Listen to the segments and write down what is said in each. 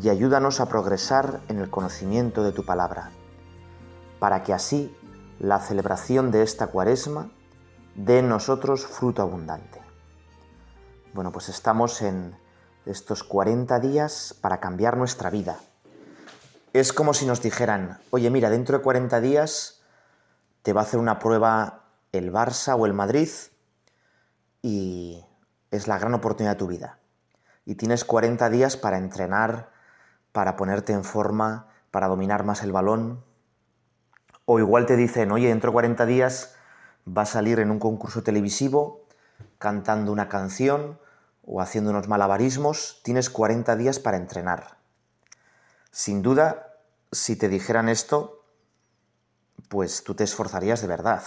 y ayúdanos a progresar en el conocimiento de tu palabra, para que así la celebración de esta cuaresma dé en nosotros fruto abundante. Bueno, pues estamos en estos 40 días para cambiar nuestra vida. Es como si nos dijeran, oye mira, dentro de 40 días te va a hacer una prueba el Barça o el Madrid y es la gran oportunidad de tu vida. Y tienes 40 días para entrenar para ponerte en forma, para dominar más el balón. O igual te dicen, oye, dentro de 40 días va a salir en un concurso televisivo cantando una canción o haciendo unos malabarismos, tienes 40 días para entrenar. Sin duda, si te dijeran esto, pues tú te esforzarías de verdad.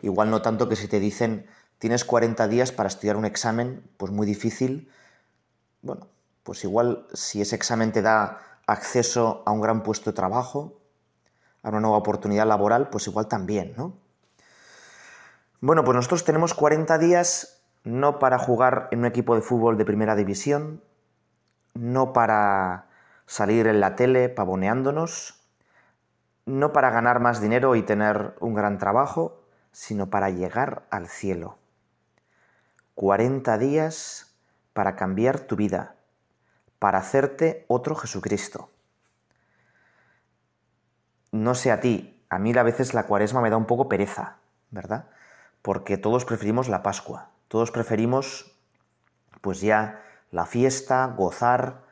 Igual no tanto que si te dicen tienes 40 días para estudiar un examen, pues muy difícil, bueno, pues igual si ese examen te da acceso a un gran puesto de trabajo, a una nueva oportunidad laboral, pues igual también, ¿no? Bueno, pues nosotros tenemos 40 días no para jugar en un equipo de fútbol de primera división, no para salir en la tele pavoneándonos, no para ganar más dinero y tener un gran trabajo, sino para llegar al cielo. 40 días para cambiar tu vida, para hacerte otro Jesucristo. No sé a ti, a mí a veces la cuaresma me da un poco pereza, ¿verdad? Porque todos preferimos la Pascua, todos preferimos pues ya la fiesta, gozar,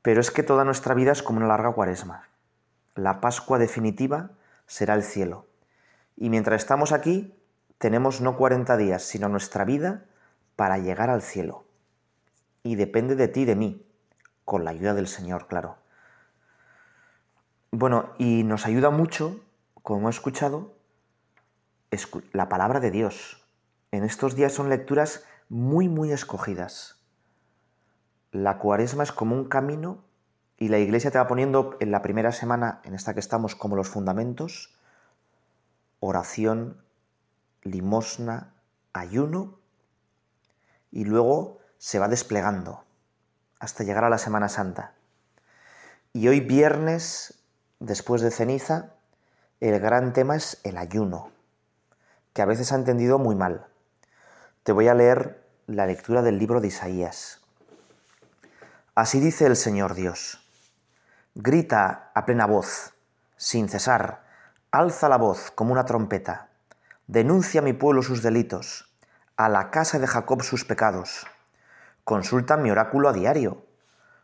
pero es que toda nuestra vida es como una larga cuaresma. La Pascua definitiva será el cielo. Y mientras estamos aquí, tenemos no 40 días, sino nuestra vida para llegar al cielo. Y depende de ti y de mí con la ayuda del Señor, claro. Bueno, y nos ayuda mucho, como he escuchado, la palabra de Dios. En estos días son lecturas muy, muy escogidas. La cuaresma es como un camino y la iglesia te va poniendo en la primera semana, en esta que estamos, como los fundamentos, oración, limosna, ayuno, y luego se va desplegando hasta llegar a la Semana Santa. Y hoy viernes, después de ceniza, el gran tema es el ayuno, que a veces ha entendido muy mal. Te voy a leer la lectura del libro de Isaías. Así dice el Señor Dios. Grita a plena voz, sin cesar, alza la voz como una trompeta, denuncia a mi pueblo sus delitos, a la casa de Jacob sus pecados consultan mi oráculo a diario,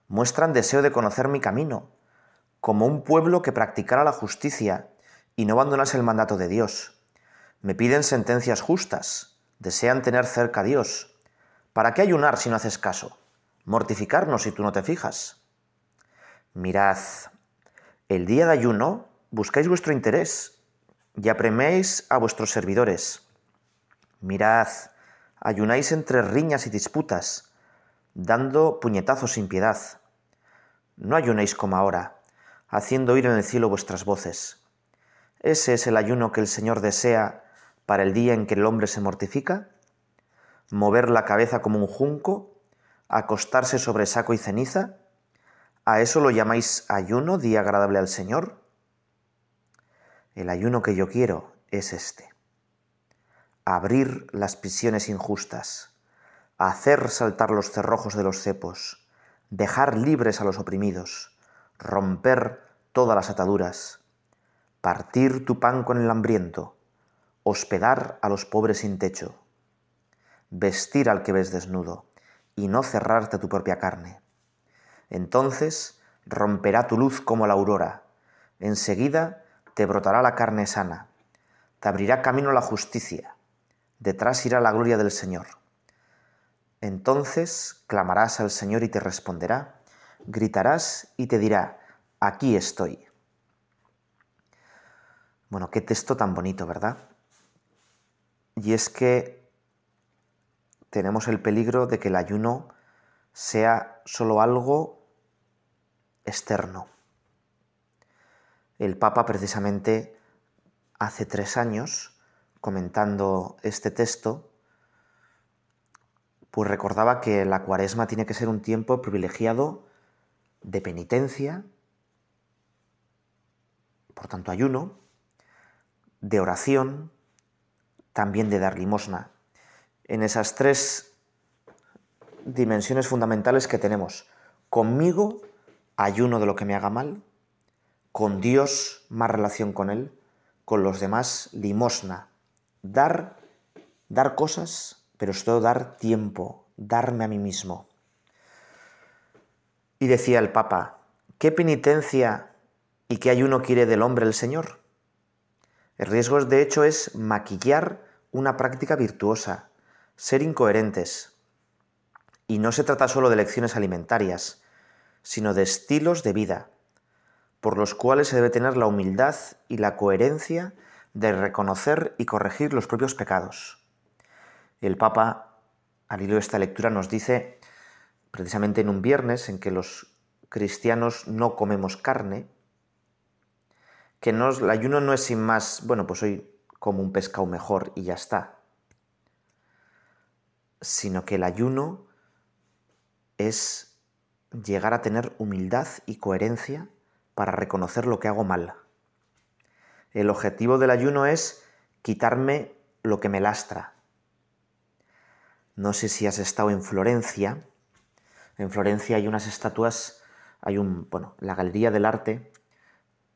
muestran deseo de conocer mi camino, como un pueblo que practicara la justicia y no abandonase el mandato de Dios. Me piden sentencias justas, desean tener cerca a Dios. ¿Para qué ayunar si no haces caso? Mortificarnos si tú no te fijas. Mirad, el día de ayuno buscáis vuestro interés y apremiáis a vuestros servidores. Mirad, ayunáis entre riñas y disputas, dando puñetazos sin piedad. No ayunéis como ahora, haciendo oír en el cielo vuestras voces. ¿Ese es el ayuno que el Señor desea para el día en que el hombre se mortifica? ¿Mover la cabeza como un junco? ¿Acostarse sobre saco y ceniza? ¿A eso lo llamáis ayuno, día agradable al Señor? El ayuno que yo quiero es este. Abrir las prisiones injustas hacer saltar los cerrojos de los cepos, dejar libres a los oprimidos, romper todas las ataduras, partir tu pan con el hambriento, hospedar a los pobres sin techo, vestir al que ves desnudo y no cerrarte tu propia carne. Entonces romperá tu luz como la aurora, enseguida te brotará la carne sana, te abrirá camino la justicia, detrás irá la gloria del Señor entonces clamarás al Señor y te responderá, gritarás y te dirá, aquí estoy. Bueno, qué texto tan bonito, ¿verdad? Y es que tenemos el peligro de que el ayuno sea solo algo externo. El Papa precisamente hace tres años, comentando este texto, pues recordaba que la cuaresma tiene que ser un tiempo privilegiado de penitencia, por tanto ayuno, de oración, también de dar limosna. En esas tres dimensiones fundamentales que tenemos. Conmigo, ayuno de lo que me haga mal. Con Dios, más relación con Él. Con los demás, limosna. Dar, dar cosas, pero sobre todo dar tiempo, darme a mí mismo. Y decía el Papa, ¿qué penitencia y qué ayuno quiere del hombre el Señor? El riesgo, de hecho, es maquillar una práctica virtuosa, ser incoherentes. Y no se trata solo de lecciones alimentarias, sino de estilos de vida, por los cuales se debe tener la humildad y la coherencia de reconocer y corregir los propios pecados. El Papa, al hilo de esta lectura, nos dice, precisamente en un viernes en que los cristianos no comemos carne, que no, el ayuno no es sin más, bueno, pues hoy como un pescado mejor y ya está, sino que el ayuno es llegar a tener humildad y coherencia para reconocer lo que hago mal. El objetivo del ayuno es quitarme lo que me lastra. No sé si has estado en Florencia. En Florencia hay unas estatuas, hay un, bueno, la Galería del Arte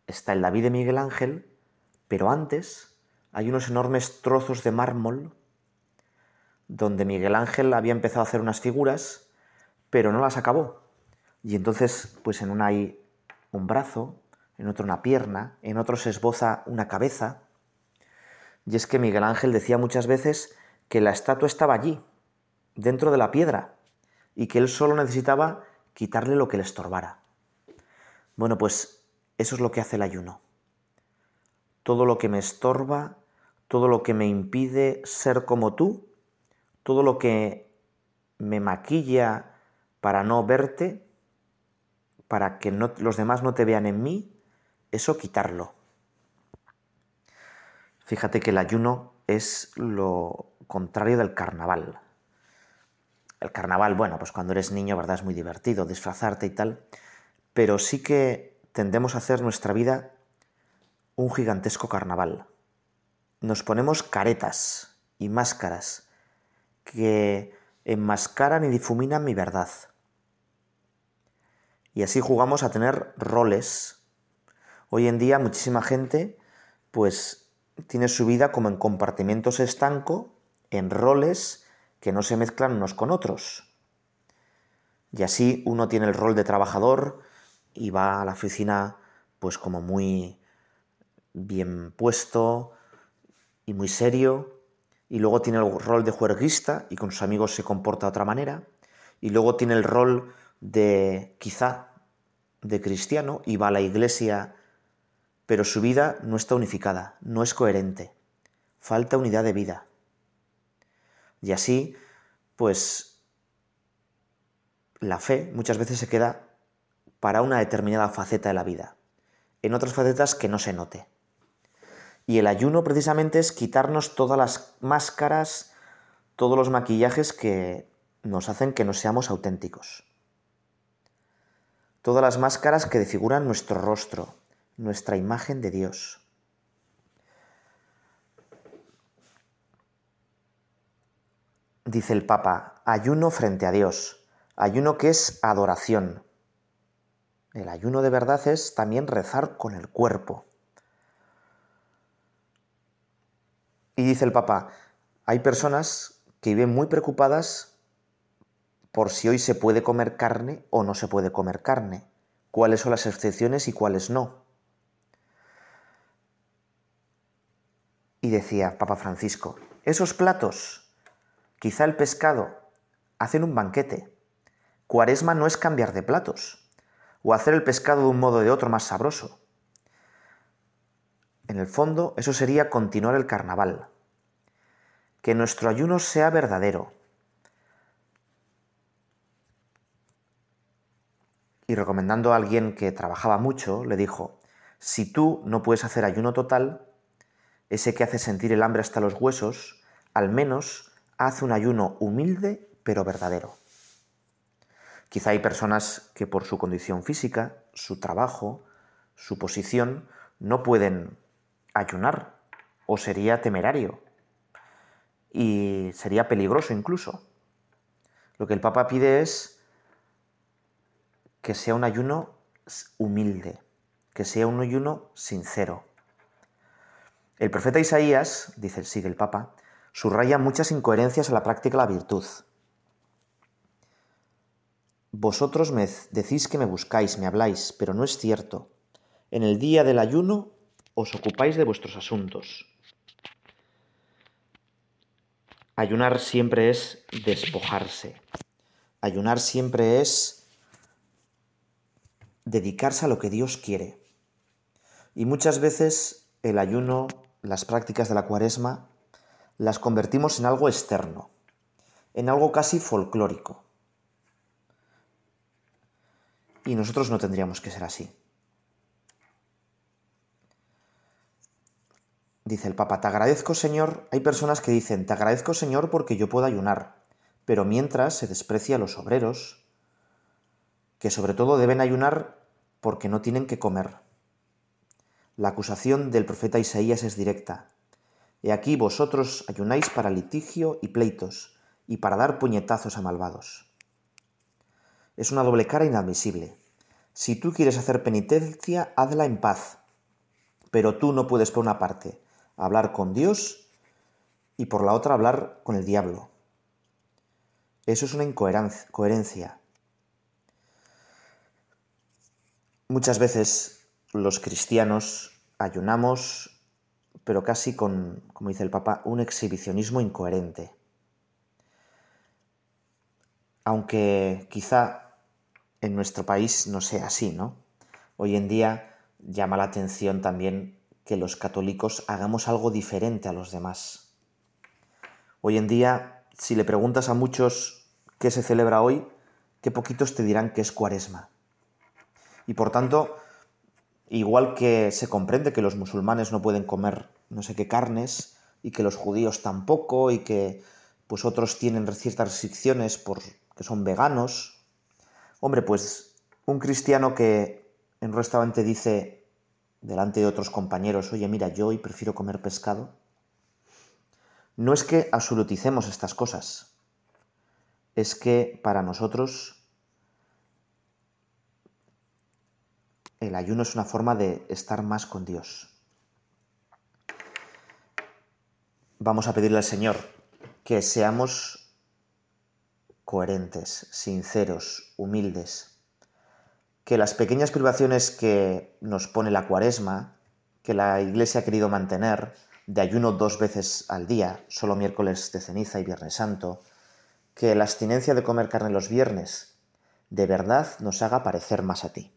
está el David de Miguel Ángel, pero antes hay unos enormes trozos de mármol donde Miguel Ángel había empezado a hacer unas figuras, pero no las acabó. Y entonces, pues en una hay un brazo, en otro una pierna, en otro se esboza una cabeza. Y es que Miguel Ángel decía muchas veces que la estatua estaba allí, dentro de la piedra, y que él solo necesitaba quitarle lo que le estorbara. Bueno, pues eso es lo que hace el ayuno. Todo lo que me estorba, todo lo que me impide ser como tú, todo lo que me maquilla para no verte, para que los demás no te vean en mí, eso quitarlo. Fíjate que el ayuno es lo contrario del carnaval. El carnaval, bueno, pues cuando eres niño, ¿verdad? Es muy divertido disfrazarte y tal, pero sí que tendemos a hacer nuestra vida un gigantesco carnaval. Nos ponemos caretas y máscaras que enmascaran y difuminan mi verdad. Y así jugamos a tener roles. Hoy en día muchísima gente pues tiene su vida como en compartimentos estanco, en roles que no se mezclan unos con otros. Y así uno tiene el rol de trabajador, y va a la oficina pues como muy bien puesto y muy serio y luego tiene el rol de juerguista y con sus amigos se comporta de otra manera y luego tiene el rol de quizá de cristiano y va a la iglesia pero su vida no está unificada, no es coherente, falta unidad de vida. Y así, pues, la fe muchas veces se queda para una determinada faceta de la vida, en otras facetas que no se note. Y el ayuno precisamente es quitarnos todas las máscaras, todos los maquillajes que nos hacen que no seamos auténticos. Todas las máscaras que desfiguran nuestro rostro, nuestra imagen de Dios. Dice el Papa, ayuno frente a Dios, ayuno que es adoración, el ayuno de verdad es también rezar con el cuerpo. Y dice el Papa, hay personas que viven muy preocupadas por si hoy se puede comer carne o no se puede comer carne, cuáles son las excepciones y cuáles no. Y decía Papa Francisco, esos platos, quizá el pescado, hacen un banquete. Cuaresma no es cambiar de platos. o hacer el pescado de un modo o de otro más sabroso. En el fondo, eso sería continuar el carnaval. Que nuestro ayuno sea verdadero. Y recomendando a alguien que trabajaba mucho, le dijo, si tú no puedes hacer ayuno total, ese que hace sentir el hambre hasta los huesos, al menos haz un ayuno humilde pero verdadero. Quizá hay personas que por su condición física, su trabajo, su posición, no pueden ayunar o sería temerario y sería peligroso incluso. Lo que el Papa pide es que sea un ayuno humilde, que sea un ayuno sincero. El profeta Isaías, dice, sigue el Papa, subraya muchas incoherencias a la práctica de la virtud. Vosotros me decís que me buscáis, me habláis, pero no es cierto. En el día del ayuno os ocupáis de vuestros asuntos. Ayunar siempre es despojarse. Ayunar siempre es dedicarse a lo que Dios quiere. Y muchas veces el ayuno, las prácticas de la cuaresma, las convertimos en algo externo, en algo casi folclórico. Y nosotros no tendríamos que ser así. Dice el Papa, te agradezco Señor, hay personas que dicen, te agradezco Señor porque yo puedo ayunar, pero mientras se desprecia a los obreros, que sobre todo deben ayunar porque no tienen que comer. La acusación del profeta Isaías es directa. He aquí vosotros ayunáis para litigio y pleitos, y para dar puñetazos a malvados. Es una doble cara inadmisible. Si tú quieres hacer penitencia, hazla en paz. Pero tú no puedes por una parte hablar con Dios y por la otra hablar con el diablo. Eso es una incoherencia. Muchas veces los cristianos ayunamos, pero casi con, como dice el Papa, un exhibicionismo incoherente. Aunque quizá en nuestro país no sea así, ¿no? Hoy en día llama la atención también que los católicos hagamos algo diferente a los demás. Hoy en día, si le preguntas a muchos qué se celebra hoy, qué poquitos te dirán que es cuaresma. Y por tanto, igual que se comprende que los musulmanes no pueden comer no sé qué carnes y que los judíos tampoco y que pues otros tienen ciertas restricciones porque son veganos, Hombre, pues un cristiano que en un restaurante dice delante de otros compañeros, oye, mira, yo hoy prefiero comer pescado, no es que absoluticemos estas cosas, es que para nosotros el ayuno es una forma de estar más con Dios. Vamos a pedirle al Señor que seamos coherentes, sinceros, humildes. Que las pequeñas privaciones que nos pone la cuaresma, que la Iglesia ha querido mantener, de ayuno dos veces al día, solo miércoles de ceniza y viernes santo, que la abstinencia de comer carne los viernes, de verdad nos haga parecer más a ti.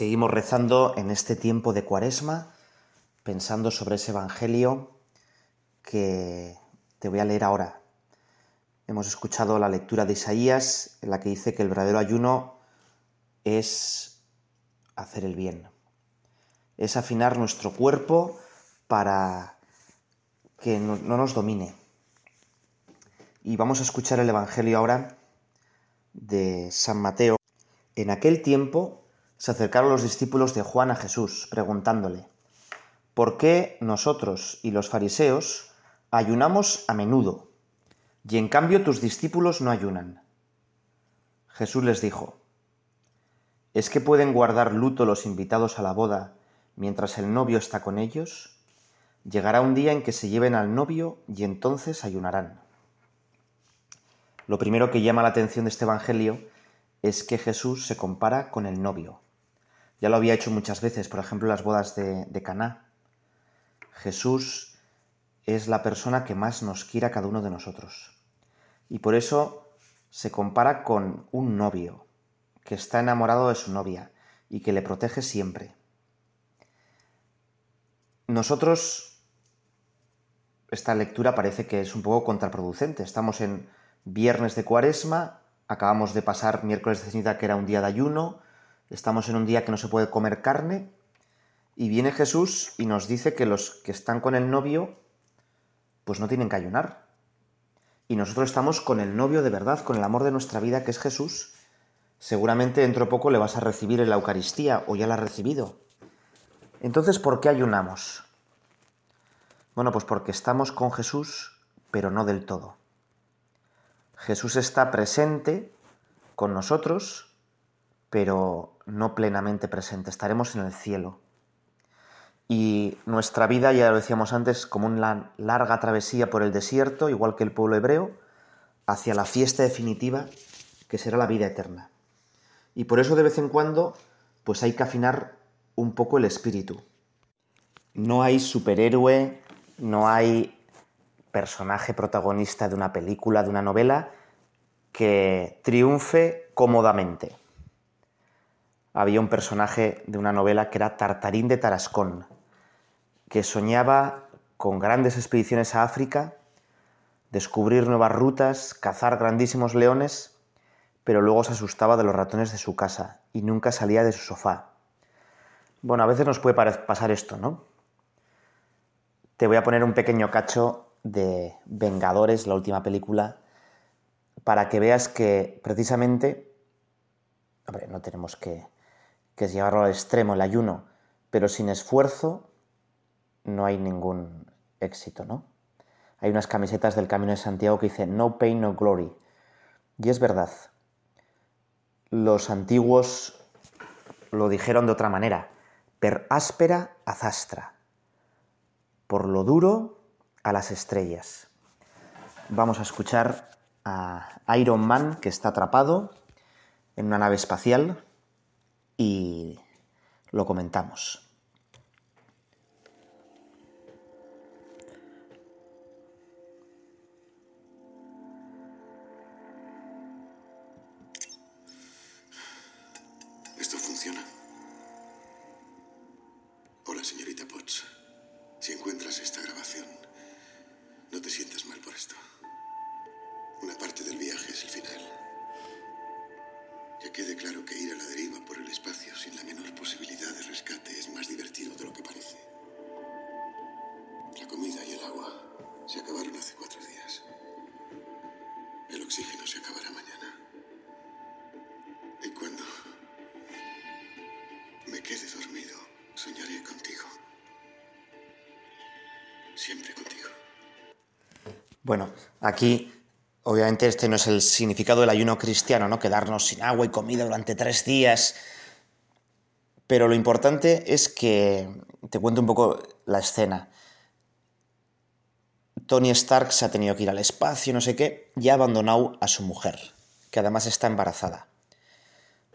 Seguimos rezando en este tiempo de cuaresma, pensando sobre ese Evangelio que te voy a leer ahora. Hemos escuchado la lectura de Isaías en la que dice que el verdadero ayuno es hacer el bien, es afinar nuestro cuerpo para que no, nos domine. Y vamos a escuchar el Evangelio ahora de San Mateo. En aquel tiempo se acercaron los discípulos de Juan a Jesús, preguntándole, ¿por qué nosotros y los fariseos ayunamos a menudo, y en cambio tus discípulos no ayunan? Jesús les dijo, ¿Es que pueden guardar luto los invitados a la boda mientras el novio está con ellos? Llegará un día en que se lleven al novio y entonces ayunarán. Lo primero que llama la atención de este Evangelio es que Jesús se compara con el novio. Ya lo había hecho muchas veces, por ejemplo, las bodas de, de Caná. Jesús es la persona que más nos quiere a cada uno de nosotros. Y por eso se compara con un novio que está enamorado de su novia y que le protege siempre. Nosotros, esta lectura parece que es un poco contraproducente. Estamos en viernes de cuaresma, acabamos de pasar miércoles de ceniza que era un día de ayuno, estamos en un día que no se puede comer carne, y viene Jesús y nos dice que los que están con el novio, pues no tienen que ayunar. Y nosotros estamos con el novio de verdad, con el amor de nuestra vida, que es Jesús. Seguramente dentro de poco le vas a recibir en la Eucaristía, o ya la has recibido. Entonces, ¿por qué ayunamos? Bueno, pues porque estamos con Jesús, pero no del todo. Jesús está presente con nosotros, pero no plenamente presente. Estaremos en el cielo. Y nuestra vida, ya lo decíamos antes, como una larga travesía por el desierto, igual que el pueblo hebreo, hacia la fiesta definitiva que será la vida eterna. Y por eso de vez en cuando, pues hay que afinar un poco el espíritu. No hay superhéroe, no hay personaje protagonista de una película, de una novela, que triunfe cómodamente. Había un personaje de una novela que era Tartarín de Tarascón, que soñaba con grandes expediciones a África, descubrir nuevas rutas, cazar grandísimos leones, pero luego se asustaba de los ratones de su casa y nunca salía de su sofá. Bueno, a veces nos puede pasar esto, ¿no? Te voy a poner un pequeño cacho de Vengadores, la última película, para que veas que precisamente, hombre, no tenemos que, que llevarlo al extremo, el ayuno, pero sin esfuerzo no hay ningún éxito, ¿no? Hay unas camisetas del Camino de Santiago que dicen No pain, no glory. Y es verdad. Los antiguos lo dijeron de otra manera. Per áspera azastra. Por lo duro a las estrellas. Vamos a escuchar a Iron Man que está atrapado en una nave espacial y lo comentamos. Esto funciona. Hola, señorita Potts. Si encuentras esta grabación, no te sientas mal por esto. Una parte del viaje es el final. Que quede claro que ir a la deriva por el espacio sin la menor posibilidad de rescate es más divertido de lo que parece. La comida y el agua se acabaron hace cuatro días. El oxígeno se acabará mañana. Y cuando me quede dormido, soñaré contigo. Siempre contigo. Bueno, aquí obviamente este no es el significado del ayuno cristiano, ¿no? Quedarnos sin agua y comida durante tres días. Pero lo importante es que te cuento un poco la escena. Tony Stark se ha tenido que ir al espacio, no sé qué, y ha abandonado a su mujer, que además está embarazada.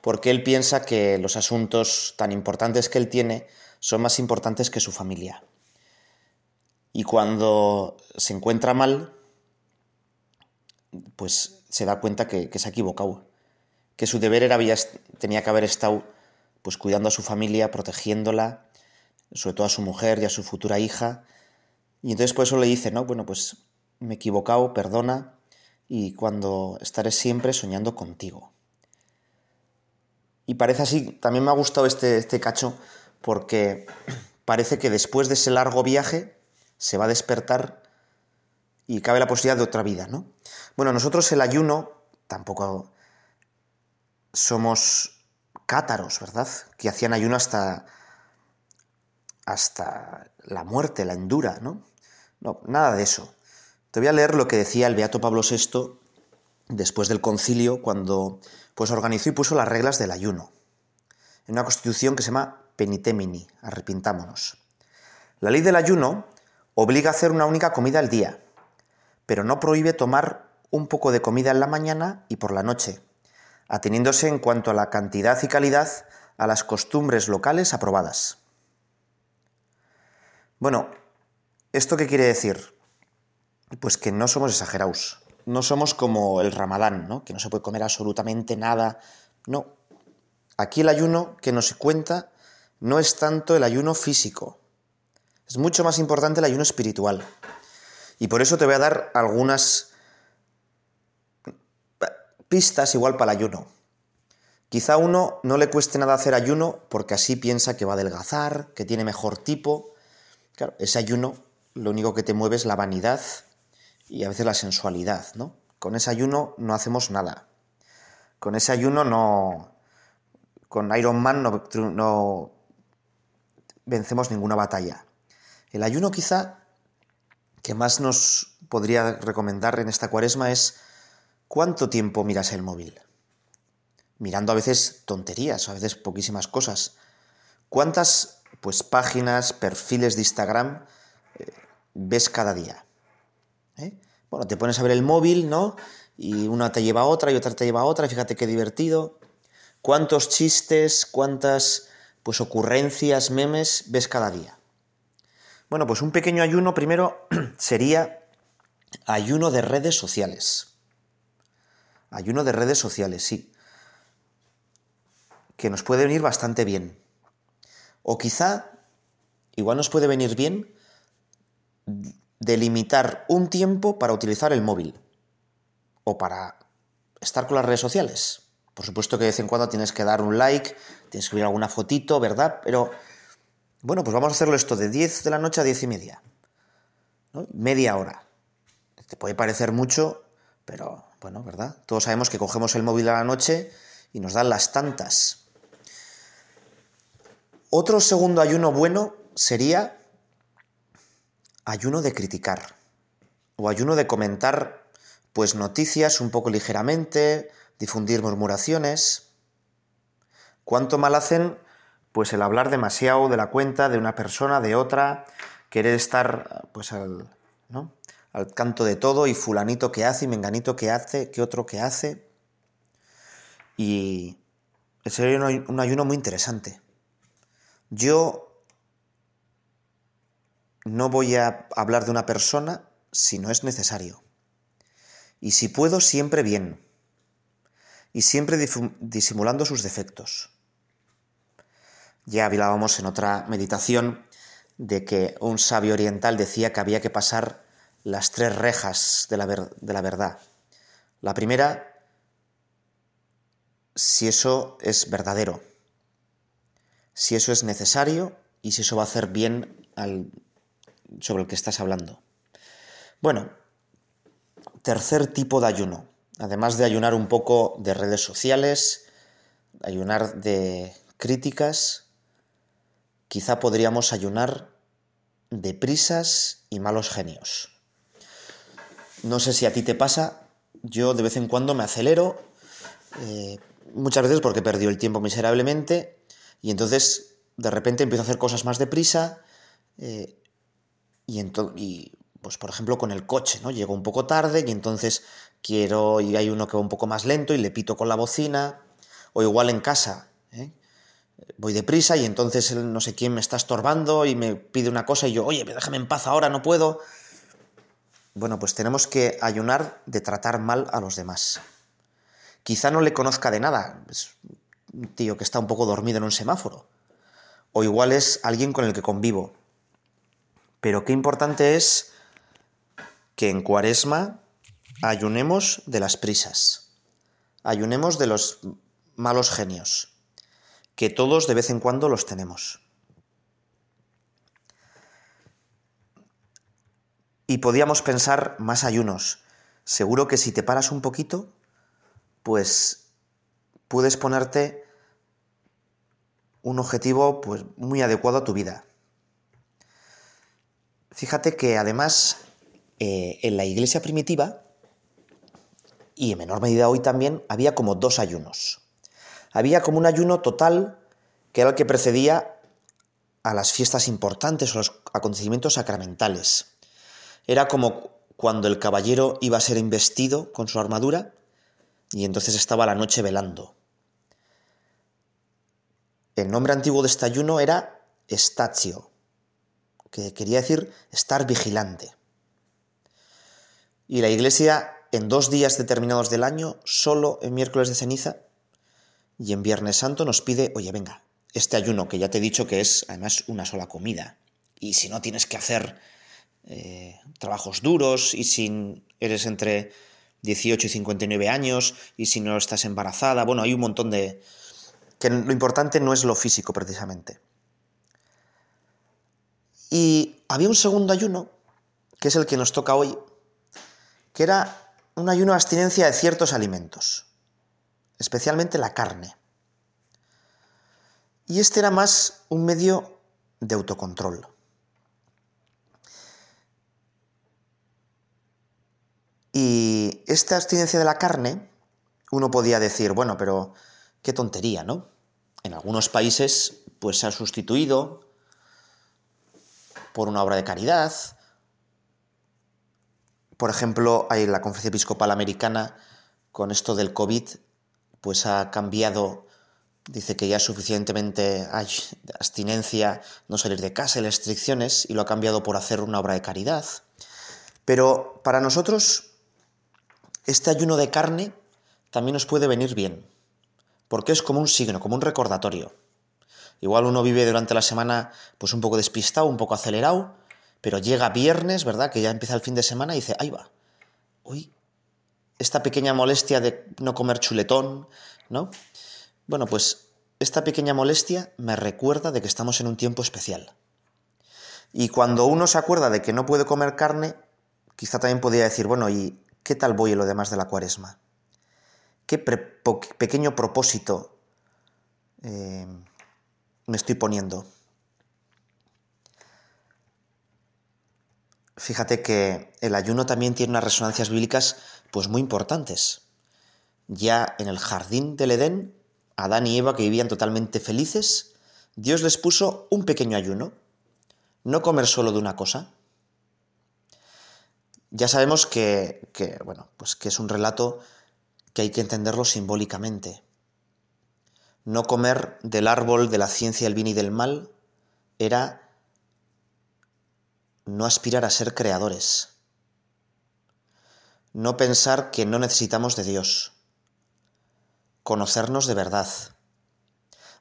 Porque él piensa que los asuntos tan importantes que él tiene son más importantes que su familia. Y cuando se encuentra mal, pues se da cuenta que, que se ha equivocado. Que su deber era, tenía que haber estado pues cuidando a su familia, protegiéndola, sobre todo a su mujer y a su futura hija. Y entonces por eso le dice, no, bueno, pues me he equivocado, perdona, y cuando estaré siempre soñando contigo. Y parece así, también me ha gustado este, este cacho, porque parece que después de ese largo viaje se va a despertar y cabe la posibilidad de otra vida, ¿no? Bueno, nosotros el ayuno tampoco somos cátaros, ¿verdad? Que hacían ayuno hasta hasta la muerte, la endura, ¿no? No, nada de eso. Te voy a leer lo que decía el Beato Pablo VI después del concilio, cuando pues organizó y puso las reglas del ayuno. en una constitución que se llama penitemini, arrepintámonos. La ley del ayuno obliga a hacer una única comida al día, pero no prohíbe tomar un poco de comida en la mañana y por la noche, ateniéndose en cuanto a la cantidad y calidad a las costumbres locales aprobadas. Bueno, ¿esto qué quiere decir? Pues que no somos exagerados, no somos como el ramadán, ¿no? que no se puede comer absolutamente nada. No, aquí el ayuno que nos cuenta no es tanto el ayuno físico, es mucho más importante el ayuno espiritual. Y por eso te voy a dar algunas pistas igual para el ayuno. Quizá a uno no le cueste nada hacer ayuno porque así piensa que va a adelgazar, que tiene mejor tipo. Claro, ese ayuno lo único que te mueve es la vanidad y a veces la sensualidad, ¿no? Con ese ayuno no hacemos nada. Con ese ayuno no... Con Iron Man no, no vencemos ninguna batalla. El ayuno quizá que más nos podría recomendar en esta cuaresma es ¿cuánto tiempo miras el móvil? Mirando a veces tonterías, a veces poquísimas cosas. ¿Cuántas pues páginas, perfiles de Instagram eh, ves cada día? ¿Eh? Bueno, te pones a ver el móvil, ¿no? Y una te lleva a otra y otra te lleva a otra, fíjate qué divertido. ¿Cuántos chistes, cuántas pues ocurrencias, memes ves cada día? Bueno, pues un pequeño ayuno primero sería ayuno de redes sociales. Ayuno de redes sociales, sí. Que nos puede venir bastante bien. O quizá, igual nos puede venir bien delimitar un tiempo para utilizar el móvil. O para estar con las redes sociales. Por supuesto que de vez en cuando tienes que dar un like, tienes que subir alguna fotito, ¿verdad? Pero bueno, pues vamos a hacerlo esto de 10 de la noche a 10 y media. Media hora. Te puede parecer mucho, pero bueno, ¿verdad? Todos sabemos que cogemos el móvil a la noche y nos dan las tantas. Otro segundo ayuno bueno sería ayuno de criticar o ayuno de comentar pues noticias un poco ligeramente, difundir murmuraciones. ¿Cuánto mal hacen pues el hablar demasiado de la cuenta de una persona, de otra, querer estar pues al, al canto de todo y fulanito que hace y menganito que hace, que otro que hace. Y sería un ayuno muy interesante. Yo no voy a hablar de una persona si no es necesario. Y si puedo, siempre bien. Y siempre disimulando sus defectos. Ya hablábamos en otra meditación de que un sabio oriental decía que había que pasar las tres rejas de la, de la verdad. La primera, si eso es verdadero, si eso es necesario y si eso va a hacer bien al, sobre el que estás hablando. Bueno, tercer tipo de ayuno. Además de ayunar un poco de redes sociales, ayunar de críticas, quizá podríamos ayunar de prisas y malos genios. No sé si a ti te pasa, yo de vez en cuando me acelero, eh, muchas veces porque he perdido el tiempo miserablemente, y entonces de repente empiezo a hacer cosas más deprisa, eh, y, y pues por ejemplo con el coche, ¿no? Llego un poco tarde y entonces quiero, y hay uno que va un poco más lento y le pito con la bocina, o igual en casa, ¿eh? Voy deprisa y entonces no sé quién me está estorbando y me pide una cosa y yo, oye, déjame en paz ahora, no puedo. Bueno, pues tenemos que ayunar de tratar mal a los demás. Quizá no le conozca de nada, es un tío que está un poco dormido en un semáforo. O igual es alguien con el que convivo. Pero qué importante es que en cuaresma ayunemos de las prisas, ayunemos de los malos genios que todos de vez en cuando los tenemos. Y podíamos pensar más ayunos. Seguro que si te paras un poquito, pues puedes ponerte un objetivo pues, muy adecuado a tu vida. Fíjate que además eh, en la iglesia primitiva, y en menor medida hoy también, había como dos ayunos había como un ayuno total que era el que precedía a las fiestas importantes o los acontecimientos sacramentales. Era como cuando el caballero iba a ser investido con su armadura y entonces estaba la noche velando. El nombre antiguo de este ayuno era estatio, que quería decir estar vigilante. Y la Iglesia en dos días determinados del año, solo en miércoles de ceniza y en Viernes Santo nos pide, oye, venga, este ayuno que ya te he dicho que es además una sola comida. Y si no tienes que hacer eh, trabajos duros y si eres entre 18 y 59 años y si no estás embarazada, bueno, hay un montón de... que lo importante no es lo físico precisamente. Y había un segundo ayuno, que es el que nos toca hoy, que era un ayuno de abstinencia de ciertos alimentos, especialmente la carne. Y este era más un medio de autocontrol. Y esta abstinencia de la carne, uno podía decir, bueno, pero qué tontería, ¿no? En algunos países, pues se ha sustituido por una obra de caridad. Por ejemplo, hay la Conferencia Episcopal Americana, con esto del COVID, pues ha cambiado dice que ya suficientemente hay abstinencia, no salir de casa y restricciones, y lo ha cambiado por hacer una obra de caridad. Pero para nosotros, este ayuno de carne también nos puede venir bien, porque es como un signo, como un recordatorio. Igual uno vive durante la semana pues un poco despistado, un poco acelerado, pero llega viernes, ¿verdad? Que ya empieza el fin de semana y dice, ahí va, hoy esta pequeña molestia de no comer chuletón, ¿no? Bueno, pues esta pequeña molestia me recuerda de que estamos en un tiempo especial. Y cuando uno se acuerda de que no puede comer carne, quizá también podría decir, bueno, ¿y qué tal voy en lo demás de la cuaresma? ¿Qué pequeño propósito eh, me estoy poniendo? Fíjate que el ayuno también tiene unas resonancias bíblicas pues muy importantes. Ya en el jardín del Edén Adán y Eva, que vivían totalmente felices, Dios les puso un pequeño ayuno, no comer solo de una cosa. Ya sabemos que, bueno, pues que es un relato que hay que entenderlo simbólicamente. No comer del árbol de la ciencia del bien y del mal era no aspirar a ser creadores, no pensar que no necesitamos de Dios conocernos de verdad.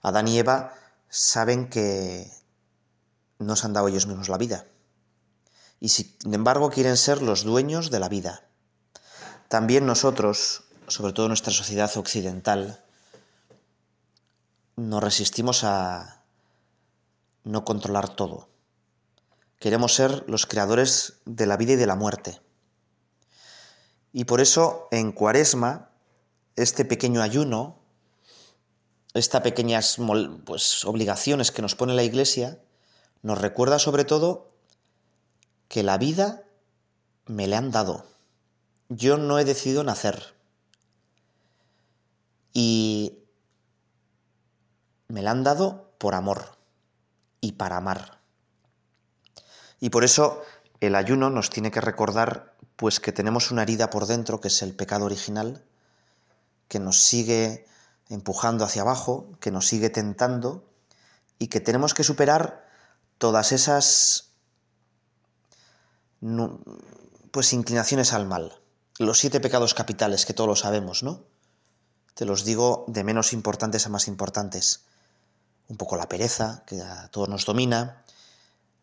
Adán y Eva saben que no se han dado ellos mismos la vida. Y sin embargo quieren ser los dueños de la vida. También nosotros, sobre todo nuestra sociedad occidental, nos resistimos a no controlar todo. Queremos ser los creadores de la vida y de la muerte. Y por eso en Cuaresma este pequeño ayuno, estas pequeñas pues, obligaciones que nos pone la Iglesia, nos recuerda sobre todo que la vida me le han dado. Yo no he decidido nacer. Y me la han dado por amor y para amar. Y por eso el ayuno nos tiene que recordar pues que tenemos una herida por dentro que es el pecado original que nos sigue empujando hacia abajo, que nos sigue tentando y que tenemos que superar todas esas pues inclinaciones al mal, los siete pecados capitales que todos lo sabemos, ¿no? Te los digo de menos importantes a más importantes. Un poco la pereza, que a todos nos domina,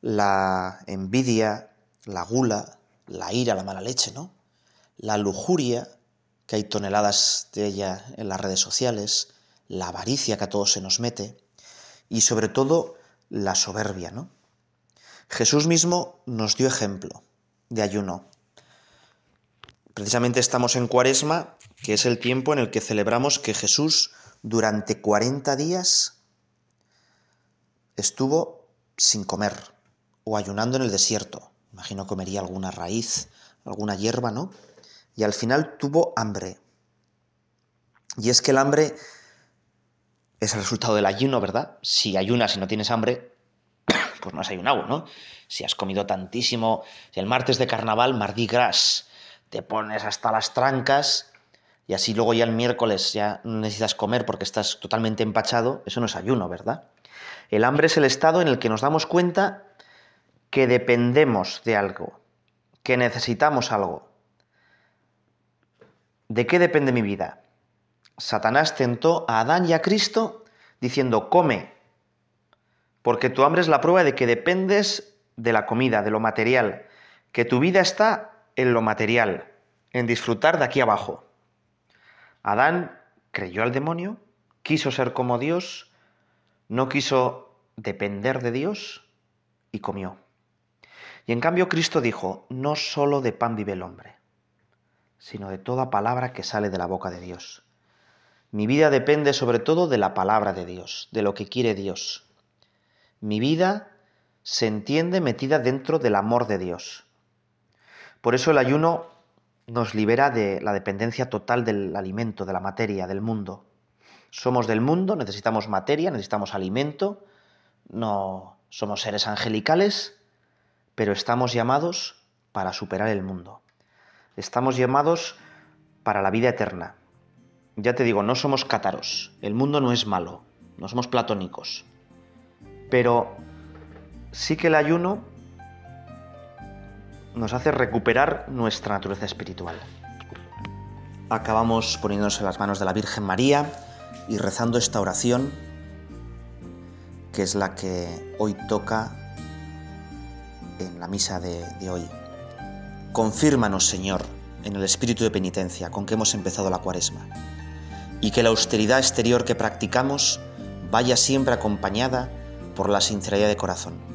la envidia, la gula, la ira, la mala leche, ¿no? La lujuria, que hay toneladas de ella en las redes sociales, la avaricia que a todos se nos mete y sobre todo la soberbia, ¿no? Jesús mismo nos dio ejemplo de ayuno. Precisamente estamos en Cuaresma, que es el tiempo en el que celebramos que Jesús durante 40 días estuvo sin comer o ayunando en el desierto. Imagino comería alguna raíz, alguna hierba, ¿no? y al final tuvo hambre. Y es que el hambre es el resultado del ayuno, ¿verdad? Si ayunas y no tienes hambre, pues no has ayunado, ¿no? Si has comido tantísimo, si el martes de carnaval, Mardi Gras, te pones hasta las trancas y así luego ya el miércoles ya no necesitas comer porque estás totalmente empachado, eso no es ayuno, ¿verdad? El hambre es el estado en el que nos damos cuenta que dependemos de algo, que necesitamos algo. ¿De qué depende mi vida? Satanás tentó a Adán y a Cristo diciendo, come, porque tu hambre es la prueba de que dependes de la comida, de lo material, que tu vida está en lo material, en disfrutar de aquí abajo. Adán creyó al demonio, quiso ser como Dios, no quiso depender de Dios y comió. Y en cambio Cristo dijo, no solo de pan vive el hombre, sino de toda palabra que sale de la boca de Dios. Mi vida depende sobre todo de la palabra de Dios, de lo que quiere Dios. Mi vida se entiende metida dentro del amor de Dios. Por eso el ayuno nos libera de la dependencia total del alimento, de la materia, del mundo. Somos del mundo, necesitamos materia, necesitamos alimento, no somos seres angelicales, pero estamos llamados para superar el mundo. Estamos llamados para la vida eterna. Ya te digo, no somos cátaros, el mundo no es malo, no somos platónicos. Pero sí que el ayuno nos hace recuperar nuestra naturaleza espiritual. Acabamos poniéndonos en las manos de la Virgen María y rezando esta oración, que es la que hoy toca en la misa de, hoy. Confírmanos, Señor, en el espíritu de penitencia con que hemos empezado la cuaresma, y que la austeridad exterior que practicamos vaya siempre acompañada por la sinceridad de corazón